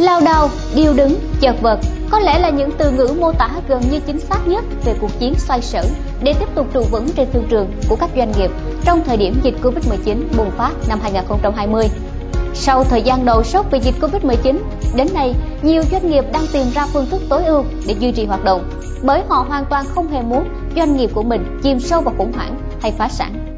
lao đao, điêu đứng, chật vật có lẽ là những từ ngữ mô tả gần như chính xác nhất về cuộc chiến xoay sở để tiếp tục trụ vững trên thương trường của các doanh nghiệp trong thời điểm dịch Covid-19 bùng phát năm 2020. Sau thời gian đầu sốc vì dịch Covid-19, đến nay nhiều doanh nghiệp đang tìm ra phương thức tối ưu để duy trì hoạt động, bởi họ hoàn toàn không hề muốn doanh nghiệp của mình chìm sâu vào khủng hoảng hay phá sản.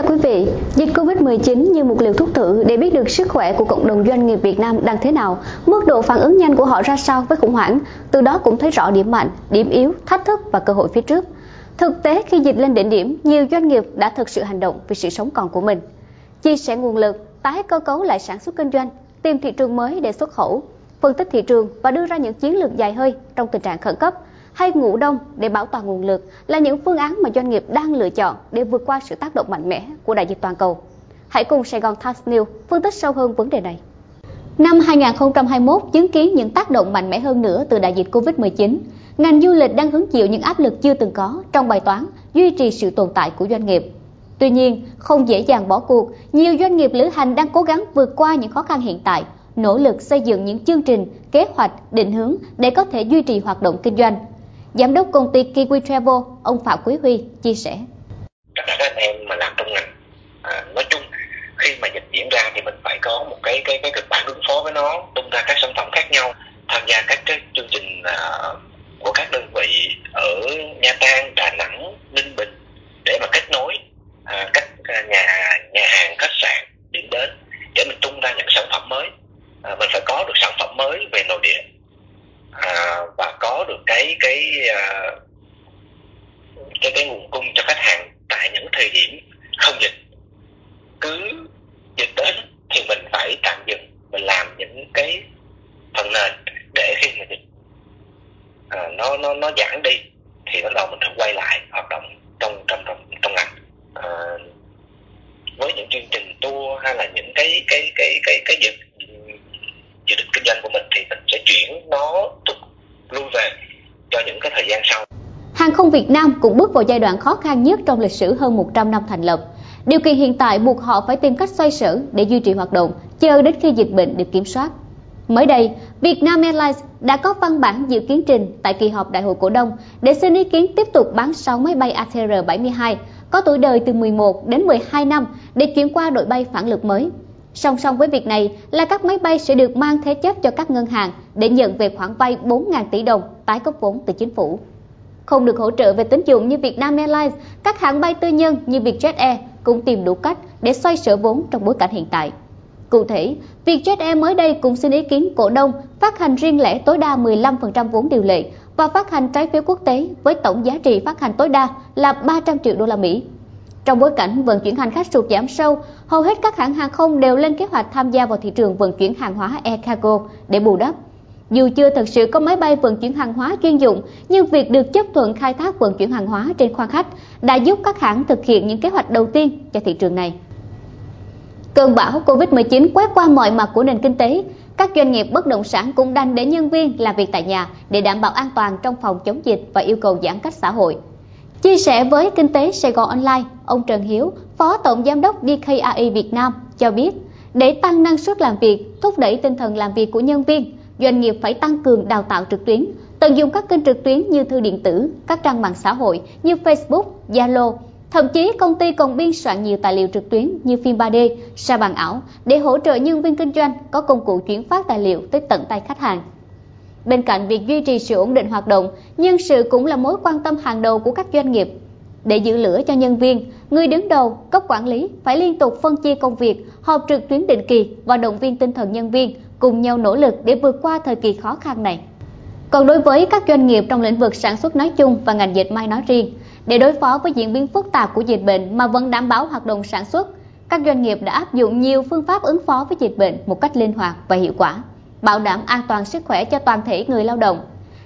Chào quý vị, dịch Covid-19 như một liều thuốc thử để biết được sức khỏe của cộng đồng doanh nghiệp Việt Nam đang thế nào, mức độ phản ứng nhanh của họ ra sao với khủng hoảng, từ đó cũng thấy rõ điểm mạnh, điểm yếu, thách thức và cơ hội phía trước. Thực tế khi dịch lên đỉnh điểm, nhiều doanh nghiệp đã thực sự hành động vì sự sống còn của mình. Chia sẻ nguồn lực, tái cơ cấu lại sản xuất kinh doanh, tìm thị trường mới để xuất khẩu, phân tích thị trường và đưa ra những chiến lược dài hơi trong tình trạng khẩn cấp hay ngủ đông để bảo toàn nguồn lực là những phương án mà doanh nghiệp đang lựa chọn để vượt qua sự tác động mạnh mẽ của đại dịch toàn cầu. Hãy cùng Sài Gòn Times News phân tích sâu hơn vấn đề này. Năm 2021 chứng kiến những tác động mạnh mẽ hơn nữa từ đại dịch Covid-19. Ngành du lịch đang hứng chịu những áp lực chưa từng có trong bài toán duy trì sự tồn tại của doanh nghiệp. Tuy nhiên, không dễ dàng bỏ cuộc, nhiều doanh nghiệp lữ hành đang cố gắng vượt qua những khó khăn hiện tại, nỗ lực xây dựng những chương trình, kế hoạch, định hướng để có thể duy trì hoạt động kinh doanh Giám đốc công ty Kiwi Travel, ông Phạm Quý Huy chia sẻ. Tất cả các em mà làm trong ngành à, nói chung khi mà dịch diễn ra thì mình phải có một cái cái cái kịch bản ứng phó với nó, tung ra các sản phẩm khác nhau, tham gia các cái chương trình à, của các đơn vị ở Nha Trang, Đà Nẵng, Ninh Bình để mà kết nối à, các nhà nhà hàng, khách sạn, điểm đến để mình tung ra những sản phẩm mới. À, mình phải có được sản phẩm mới về nội địa à, và có được cái cái à, cái cái nguồn cung cho khách hàng tại những thời điểm không dịch. Cứ dịch đến thì mình phải tạm dừng mình làm những cái phần nền để khi mà dịch à, nó nó nó giảm đi thì bắt đầu mình phải quay lại hoặc động trong trong trong trong ngành à, với những chương trình tour hay là những cái cái cái cái cái dự dự định kinh doanh của mình thì mình sẽ chuyển nó tục lui về cho những cái thời gian sau quân Việt Nam cũng bước vào giai đoạn khó khăn nhất trong lịch sử hơn 100 năm thành lập. Điều kiện hiện tại buộc họ phải tìm cách xoay sở để duy trì hoạt động, chờ đến khi dịch bệnh được kiểm soát. Mới đây, Vietnam Airlines đã có văn bản dự kiến trình tại kỳ họp đại hội cổ đông để xin ý kiến tiếp tục bán 6 máy bay ATR-72 có tuổi đời từ 11 đến 12 năm để chuyển qua đội bay phản lực mới. Song song với việc này là các máy bay sẽ được mang thế chấp cho các ngân hàng để nhận về khoản vay 4.000 tỷ đồng tái cấp vốn từ chính phủ. Không được hỗ trợ về tín dụng như Vietnam Airlines, các hãng bay tư nhân như Vietjet Air cũng tìm đủ cách để xoay sở vốn trong bối cảnh hiện tại. Cụ thể, Vietjet Air mới đây cũng xin ý kiến cổ đông phát hành riêng lẻ tối đa 15% vốn điều lệ và phát hành trái phiếu quốc tế với tổng giá trị phát hành tối đa là 300 triệu đô la Mỹ trong bối cảnh vận chuyển hành khách sụt giảm sâu, hầu hết các hãng hàng không đều lên kế hoạch tham gia vào thị trường vận chuyển hàng hóa air cargo để bù đắp. Dù chưa thực sự có máy bay vận chuyển hàng hóa chuyên dụng, nhưng việc được chấp thuận khai thác vận chuyển hàng hóa trên khoang khách đã giúp các hãng thực hiện những kế hoạch đầu tiên cho thị trường này. Cơn bão Covid-19 quét qua mọi mặt của nền kinh tế, các doanh nghiệp bất động sản cũng đành để nhân viên làm việc tại nhà để đảm bảo an toàn trong phòng chống dịch và yêu cầu giãn cách xã hội. Chia sẻ với Kinh tế Sài Gòn Online, ông Trần Hiếu, Phó Tổng Giám đốc DKAI Việt Nam cho biết, để tăng năng suất làm việc, thúc đẩy tinh thần làm việc của nhân viên, doanh nghiệp phải tăng cường đào tạo trực tuyến, tận dụng các kênh trực tuyến như thư điện tử, các trang mạng xã hội như Facebook, Zalo. Thậm chí công ty còn biên soạn nhiều tài liệu trực tuyến như phim 3D, sa bàn ảo để hỗ trợ nhân viên kinh doanh có công cụ chuyển phát tài liệu tới tận tay khách hàng. Bên cạnh việc duy trì sự ổn định hoạt động, nhân sự cũng là mối quan tâm hàng đầu của các doanh nghiệp. Để giữ lửa cho nhân viên, người đứng đầu, cấp quản lý phải liên tục phân chia công việc, họp trực tuyến định kỳ và động viên tinh thần nhân viên cùng nhau nỗ lực để vượt qua thời kỳ khó khăn này. Còn đối với các doanh nghiệp trong lĩnh vực sản xuất nói chung và ngành dệt may nói riêng, để đối phó với diễn biến phức tạp của dịch bệnh mà vẫn đảm bảo hoạt động sản xuất, các doanh nghiệp đã áp dụng nhiều phương pháp ứng phó với dịch bệnh một cách linh hoạt và hiệu quả bảo đảm an toàn sức khỏe cho toàn thể người lao động.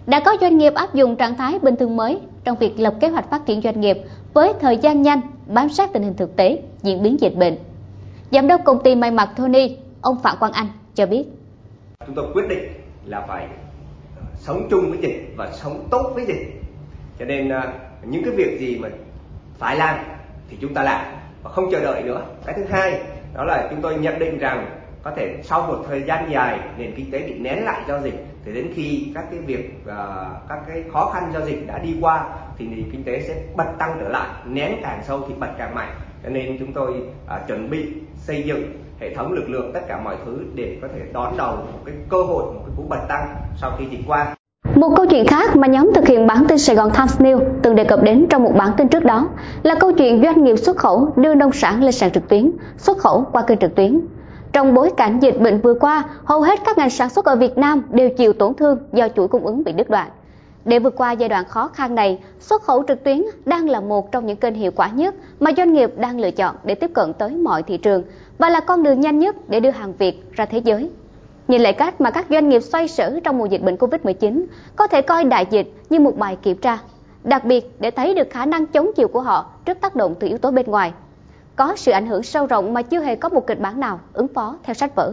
Đã có doanh nghiệp áp dụng trạng thái bình thường mới trong việc lập kế hoạch phát triển doanh nghiệp với thời gian nhanh, bám sát tình hình thực tế, diễn biến dịch bệnh. Giám đốc công ty may mặc Tony, ông Phạm Quang Anh cho biết. Chúng tôi quyết định là phải ờ, sống chung với dịch và sống tốt với dịch. Cho nên ờ, những cái việc gì mà phải làm thì chúng ta làm và không chờ đợi nữa. Cái thứ hai đó là chúng tôi nhận định rằng có thể sau một thời gian dài nền kinh tế bị nén lại do dịch thì đến khi các cái việc uh, các cái khó khăn do dịch đã đi qua thì nền kinh tế sẽ bật tăng trở lại nén càng sâu thì bật càng mạnh cho nên chúng tôi uh, chuẩn bị xây dựng hệ thống lực lượng tất cả mọi thứ để có thể đón đầu một cái cơ hội một cái cú bật tăng sau khi dịch qua một câu chuyện khác mà nhóm thực hiện bản tin Sài Gòn Times News từng đề cập đến trong một bản tin trước đó là câu chuyện doanh nghiệp xuất khẩu đưa nông sản lên sàn trực tuyến, xuất khẩu qua kênh trực tuyến. Trong bối cảnh dịch bệnh vừa qua, hầu hết các ngành sản xuất ở Việt Nam đều chịu tổn thương do chuỗi cung ứng bị đứt đoạn. Để vượt qua giai đoạn khó khăn này, xuất khẩu trực tuyến đang là một trong những kênh hiệu quả nhất mà doanh nghiệp đang lựa chọn để tiếp cận tới mọi thị trường và là con đường nhanh nhất để đưa hàng Việt ra thế giới. Nhìn lại cách mà các doanh nghiệp xoay sở trong mùa dịch bệnh Covid-19 có thể coi đại dịch như một bài kiểm tra, đặc biệt để thấy được khả năng chống chịu của họ trước tác động từ yếu tố bên ngoài. Có sự ảnh hưởng sâu rộng mà chưa hề có một kịch bản nào ứng phó theo sách vở.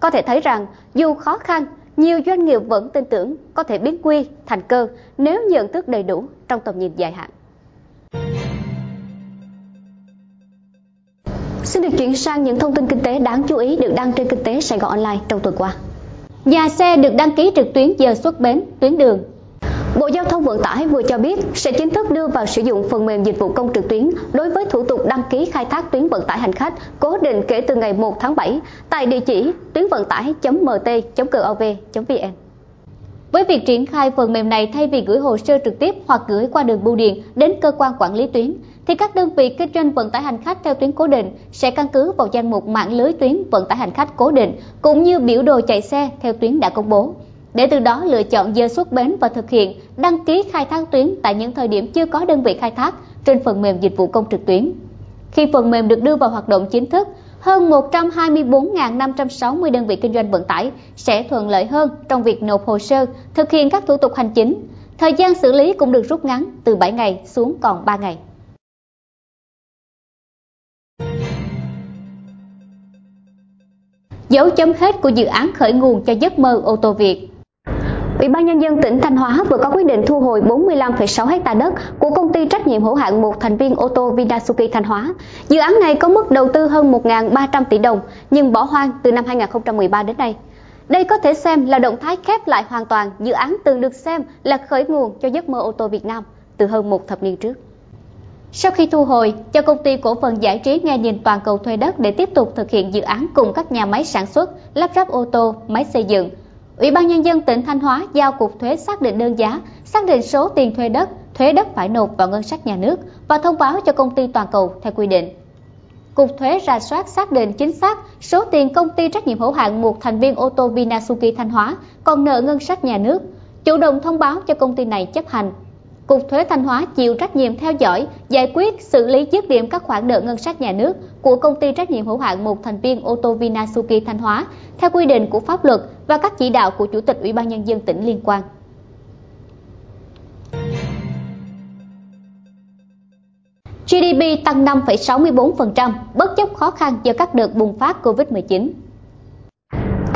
Có thể thấy rằng dù khó khăn, nhiều doanh nghiệp vẫn tin tưởng có thể biến quy thành cơ nếu nhận thức đầy đủ trong tầm nhìn dài hạn. Xin được chuyển sang những thông tin kinh tế đáng chú ý được đăng trên Kinh tế Sài Gòn Online trong tuần qua. Nhà xe được đăng ký trực tuyến giờ xuất bến, tuyến đường. Bộ Giao thông Vận tải vừa cho biết sẽ chính thức đưa vào sử dụng phần mềm dịch vụ công trực tuyến đối với thủ tục đăng ký khai thác tuyến vận tải hành khách cố định kể từ ngày 1 tháng 7 tại địa chỉ tuyến vận tải.mt.gov.vn. Với việc triển khai phần mềm này thay vì gửi hồ sơ trực tiếp hoặc gửi qua đường bưu điện đến cơ quan quản lý tuyến, thì các đơn vị kinh doanh vận tải hành khách theo tuyến cố định sẽ căn cứ vào danh mục mạng lưới tuyến vận tải hành khách cố định cũng như biểu đồ chạy xe theo tuyến đã công bố để từ đó lựa chọn giờ xuất bến và thực hiện đăng ký khai thác tuyến tại những thời điểm chưa có đơn vị khai thác trên phần mềm dịch vụ công trực tuyến. Khi phần mềm được đưa vào hoạt động chính thức, hơn 124.560 đơn vị kinh doanh vận tải sẽ thuận lợi hơn trong việc nộp hồ sơ, thực hiện các thủ tục hành chính. Thời gian xử lý cũng được rút ngắn từ 7 ngày xuống còn 3 ngày. Dấu chấm hết của dự án khởi nguồn cho giấc mơ ô tô Việt Ủy ban nhân dân tỉnh Thanh Hóa vừa có quyết định thu hồi 45,6 ha đất của công ty trách nhiệm hữu hạn một thành viên ô tô Vinasuki Thanh Hóa. Dự án này có mức đầu tư hơn 1.300 tỷ đồng nhưng bỏ hoang từ năm 2013 đến nay. Đây có thể xem là động thái khép lại hoàn toàn dự án từng được xem là khởi nguồn cho giấc mơ ô tô Việt Nam từ hơn một thập niên trước. Sau khi thu hồi, cho công ty cổ phần giải trí nghe nhìn toàn cầu thuê đất để tiếp tục thực hiện dự án cùng các nhà máy sản xuất, lắp ráp ô tô, máy xây dựng, Ủy ban Nhân dân tỉnh Thanh Hóa giao Cục Thuế xác định đơn giá, xác định số tiền thuê đất, thuế đất phải nộp vào ngân sách nhà nước và thông báo cho công ty toàn cầu theo quy định. Cục Thuế ra soát xác định chính xác số tiền công ty trách nhiệm hữu hạn một thành viên ô tô Vinasuki Thanh Hóa còn nợ ngân sách nhà nước, chủ động thông báo cho công ty này chấp hành. Cục Thuế Thanh Hóa chịu trách nhiệm theo dõi, giải quyết, xử lý dứt điểm các khoản nợ ngân sách nhà nước của công ty trách nhiệm hữu hạn một thành viên ô tô Vinasuki Thanh Hóa theo quy định của pháp luật và các chỉ đạo của Chủ tịch Ủy ban Nhân dân tỉnh liên quan. GDP tăng 5,64%, bất chấp khó khăn do các đợt bùng phát COVID-19.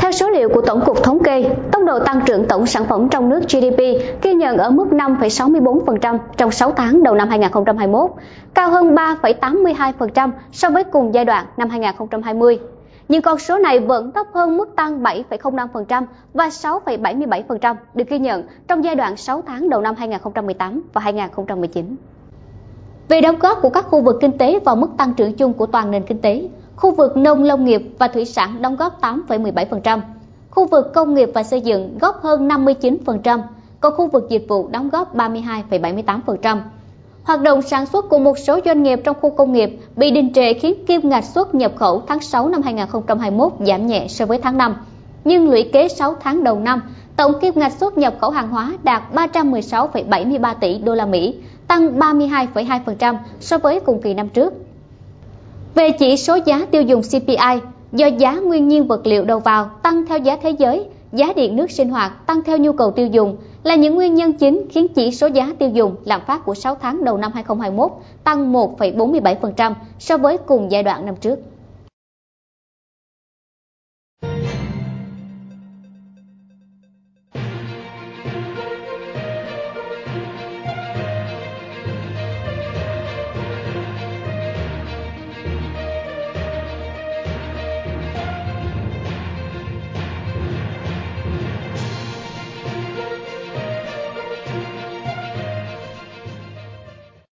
Theo số liệu của Tổng cục Thống kê, tốc độ tăng trưởng tổng sản phẩm trong nước GDP ghi nhận ở mức 5,64% trong 6 tháng đầu năm 2021, cao hơn 3,82% so với cùng giai đoạn năm 2020 nhưng con số này vẫn thấp hơn mức tăng 7,05% và 6,77% được ghi nhận trong giai đoạn 6 tháng đầu năm 2018 và 2019. Về đóng góp của các khu vực kinh tế vào mức tăng trưởng chung của toàn nền kinh tế, khu vực nông lâm nghiệp và thủy sản đóng góp 8,17%, khu vực công nghiệp và xây dựng góp hơn 59%, còn khu vực dịch vụ đóng góp 32,78%. Hoạt động sản xuất của một số doanh nghiệp trong khu công nghiệp bị đình trệ khiến kim ngạch xuất nhập khẩu tháng 6 năm 2021 giảm nhẹ so với tháng 5. Nhưng lũy kế 6 tháng đầu năm, tổng kim ngạch xuất nhập khẩu hàng hóa đạt 316,73 tỷ đô la Mỹ, tăng 32,2% so với cùng kỳ năm trước. Về chỉ số giá tiêu dùng CPI, do giá nguyên nhiên vật liệu đầu vào tăng theo giá thế giới, giá điện nước sinh hoạt tăng theo nhu cầu tiêu dùng là những nguyên nhân chính khiến chỉ số giá tiêu dùng lạm phát của 6 tháng đầu năm 2021 tăng 1,47% so với cùng giai đoạn năm trước.